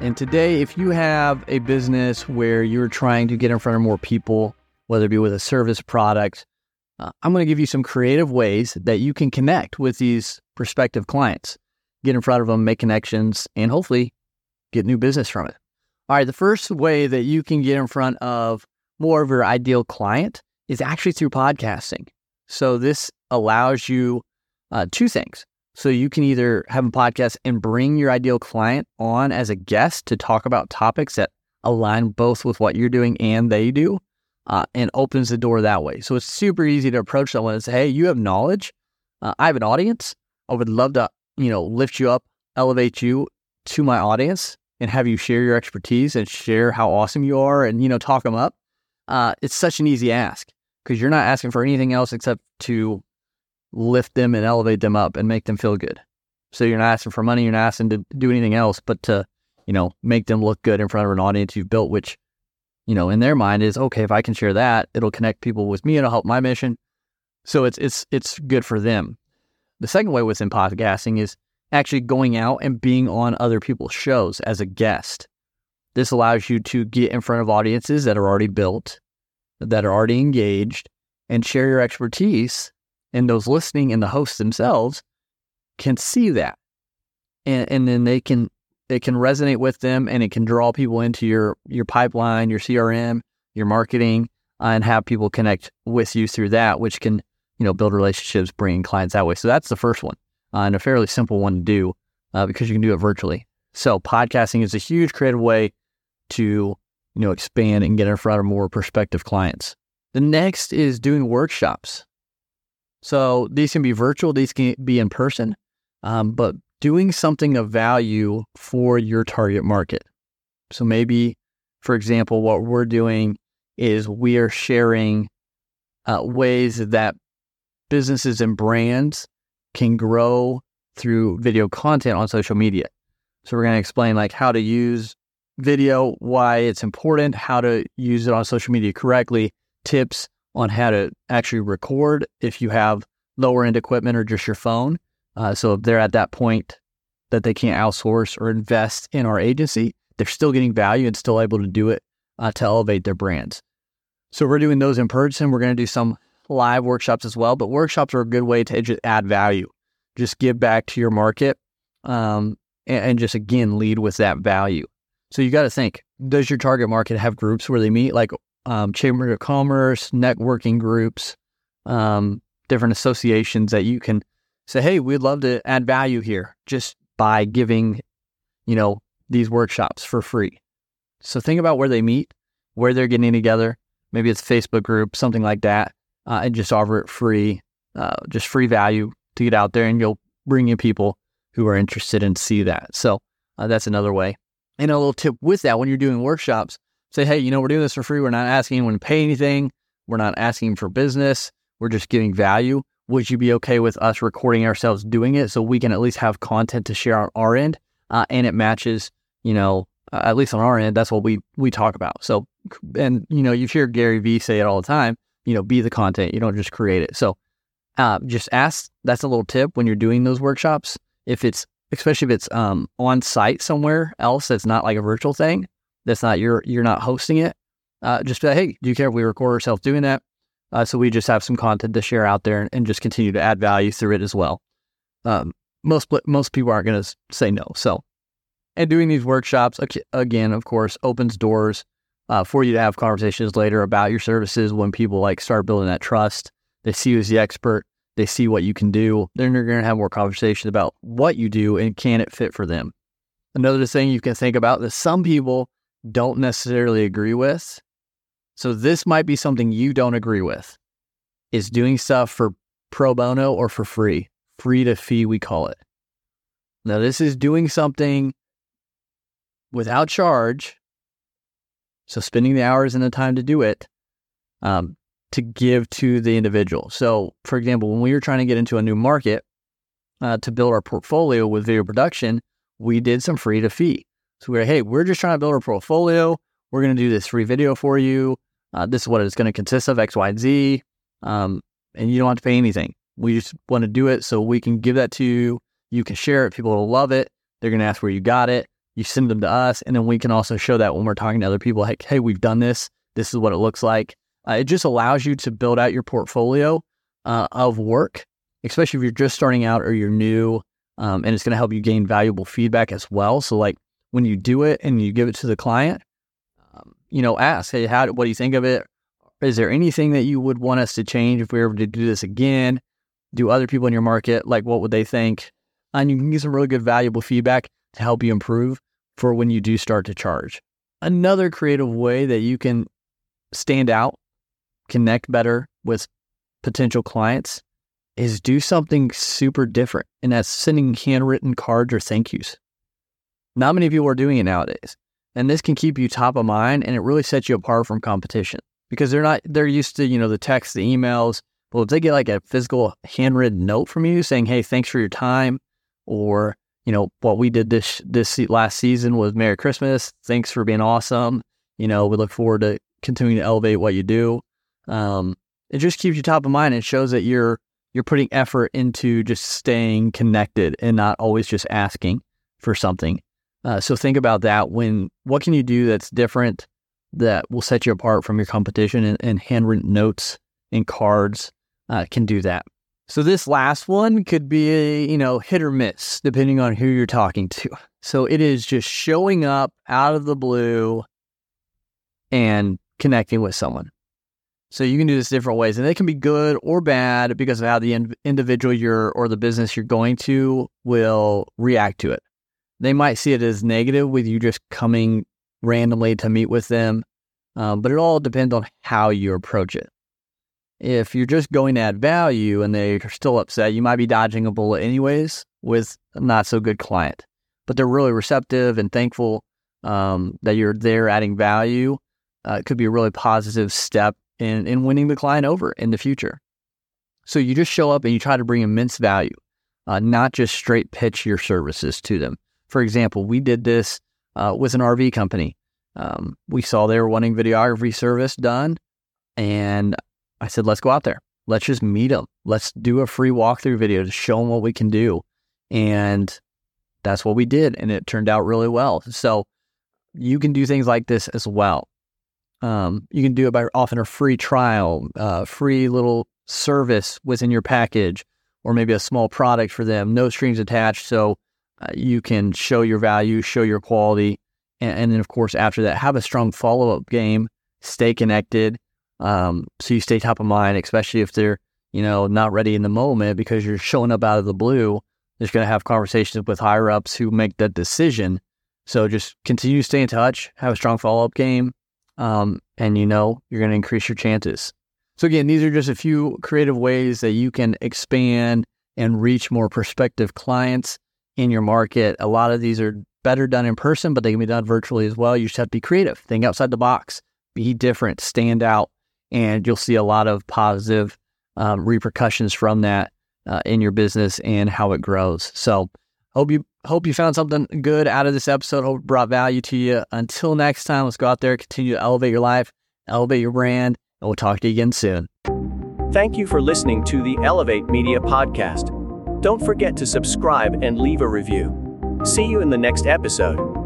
And today, if you have a business where you're trying to get in front of more people, whether it be with a service product, uh, I'm going to give you some creative ways that you can connect with these prospective clients, get in front of them, make connections, and hopefully get new business from it. All right, the first way that you can get in front of more of your ideal client is actually through podcasting. So this allows you uh, two things. So you can either have a podcast and bring your ideal client on as a guest to talk about topics that align both with what you're doing and they do, uh, and opens the door that way. So it's super easy to approach someone and say, "Hey, you have knowledge. Uh, I have an audience. I would love to, you know, lift you up, elevate you to my audience, and have you share your expertise and share how awesome you are and, you know, talk them up, uh, it's such an easy ask because you're not asking for anything else except to lift them and elevate them up and make them feel good. So you're not asking for money, you're not asking to do anything else but to, you know, make them look good in front of an audience you've built, which, you know, in their mind is okay, if I can share that, it'll connect people with me, it'll help my mission. So it's it's it's good for them. The second way within podcasting is actually going out and being on other people's shows as a guest. This allows you to get in front of audiences that are already built, that are already engaged, and share your expertise. And those listening and the hosts themselves can see that. And, and then they can it can resonate with them and it can draw people into your your pipeline, your CRM, your marketing, uh, and have people connect with you through that, which can, you know, build relationships, bring clients that way. So that's the first one uh, and a fairly simple one to do uh, because you can do it virtually. So podcasting is a huge creative way to you know expand and get in front of more prospective clients. The next is doing workshops. So these can be virtual, these can be in person, um, but doing something of value for your target market. So maybe, for example, what we're doing is we are sharing uh, ways that businesses and brands can grow through video content on social media. So we're going to explain like how to use video, why it's important, how to use it on social media correctly, tips on how to actually record if you have lower end equipment or just your phone. Uh, so if they're at that point that they can't outsource or invest in our agency, they're still getting value and still able to do it uh, to elevate their brands. So we're doing those in person. We're going to do some live workshops as well, but workshops are a good way to just add value, just give back to your market, um, and, and just again lead with that value. So you got to think: Does your target market have groups where they meet, like um, chamber of commerce, networking groups, um, different associations that you can say, "Hey, we'd love to add value here," just by giving, you know, these workshops for free. So think about where they meet, where they're getting together. Maybe it's Facebook group, something like that uh, and just offer it free, uh, just free value to get out there, and you'll bring in people who are interested and see that. So uh, that's another way. And a little tip with that when you're doing workshops, say, hey, you know, we're doing this for free. We're not asking anyone to pay anything. We're not asking for business. We're just giving value. Would you be okay with us recording ourselves doing it so we can at least have content to share on our end uh, and it matches, you know, uh, at least on our end, that's what we we talk about. So, and you know, you hear Gary Vee say it all the time you know, be the content. You don't just create it. So uh, just ask. That's a little tip when you're doing those workshops. If it's, especially if it's um, on site somewhere else that's not like a virtual thing, that's not you're you're not hosting it. Uh, just be like, hey, do you care if we record ourselves doing that? Uh, so we just have some content to share out there and, and just continue to add value through it as well. Um, most most people aren't going to say no. So, and doing these workshops again, of course, opens doors uh, for you to have conversations later about your services when people like start building that trust. They see you as the expert. They see what you can do. Then you're going to have more conversations about what you do and can it fit for them. Another thing you can think about that some people don't necessarily agree with. So this might be something you don't agree with is doing stuff for pro bono or for free, free to fee, we call it. Now, this is doing something without charge So spending the hours and the time to do it, um, to give to the individual. So, for example, when we were trying to get into a new market uh, to build our portfolio with video production, we did some free to fee. So we were, hey, we're just trying to build a portfolio. We're going to do this free video for you. Uh, this is what it's going to consist of X, Y, and Z. Um, and you don't have to pay anything. We just want to do it so we can give that to you. You can share it. People will love it. They're going to ask where you got it. You send them to us. And then we can also show that when we're talking to other people, like, hey, we've done this. This is what it looks like. Uh, it just allows you to build out your portfolio uh, of work, especially if you're just starting out or you're new. Um, and it's going to help you gain valuable feedback as well. So, like when you do it and you give it to the client, um, you know, ask, hey, how, what do you think of it? Is there anything that you would want us to change if we were to do this again? Do other people in your market like what would they think? And you can get some really good, valuable feedback to help you improve for when you do start to charge. Another creative way that you can stand out, connect better with potential clients is do something super different. And that's sending handwritten cards or thank yous. Not many people are doing it nowadays. And this can keep you top of mind and it really sets you apart from competition because they're not, they're used to, you know, the text, the emails. Well, if they get like a physical handwritten note from you saying, hey, thanks for your time, or, you know, what we did this, this last season was Merry Christmas. Thanks for being awesome. You know, we look forward to continuing to elevate what you do. Um, it just keeps you top of mind. It shows that you're, you're putting effort into just staying connected and not always just asking for something. Uh, so think about that when what can you do that's different that will set you apart from your competition and, and handwritten notes and cards uh, can do that. So this last one could be a, you know hit or miss depending on who you're talking to. So it is just showing up out of the blue and connecting with someone. So you can do this different ways, and they can be good or bad because of how the in- individual you're or the business you're going to will react to it. They might see it as negative with you just coming randomly to meet with them, um, but it all depends on how you approach it. If you're just going to add value and they're still upset, you might be dodging a bullet anyways with a not so good client. But they're really receptive and thankful um, that you're there adding value. Uh, it could be a really positive step in, in winning the client over in the future. So you just show up and you try to bring immense value, uh, not just straight pitch your services to them. For example, we did this uh, with an RV company. Um, we saw they were wanting videography service done, and I said, let's go out there. Let's just meet them. Let's do a free walkthrough video to show them what we can do. And that's what we did. And it turned out really well. So you can do things like this as well. Um, you can do it by offering a free trial, uh, free little service within your package, or maybe a small product for them, no strings attached. So uh, you can show your value, show your quality. And, and then, of course, after that, have a strong follow up game, stay connected. Um, so you stay top of mind, especially if they're, you know, not ready in the moment because you're showing up out of the blue. They're going to have conversations with higher ups who make that decision. So just continue to stay in touch, have a strong follow up game, um, and you know you're going to increase your chances. So again, these are just a few creative ways that you can expand and reach more prospective clients in your market. A lot of these are better done in person, but they can be done virtually as well. You just have to be creative, think outside the box, be different, stand out, and you'll see a lot of positive um, repercussions from that uh, in your business and how it grows. So, hope you hope you found something good out of this episode. Hope it brought value to you. Until next time, let's go out there, continue to elevate your life, elevate your brand, and we'll talk to you again soon. Thank you for listening to the Elevate Media Podcast. Don't forget to subscribe and leave a review. See you in the next episode.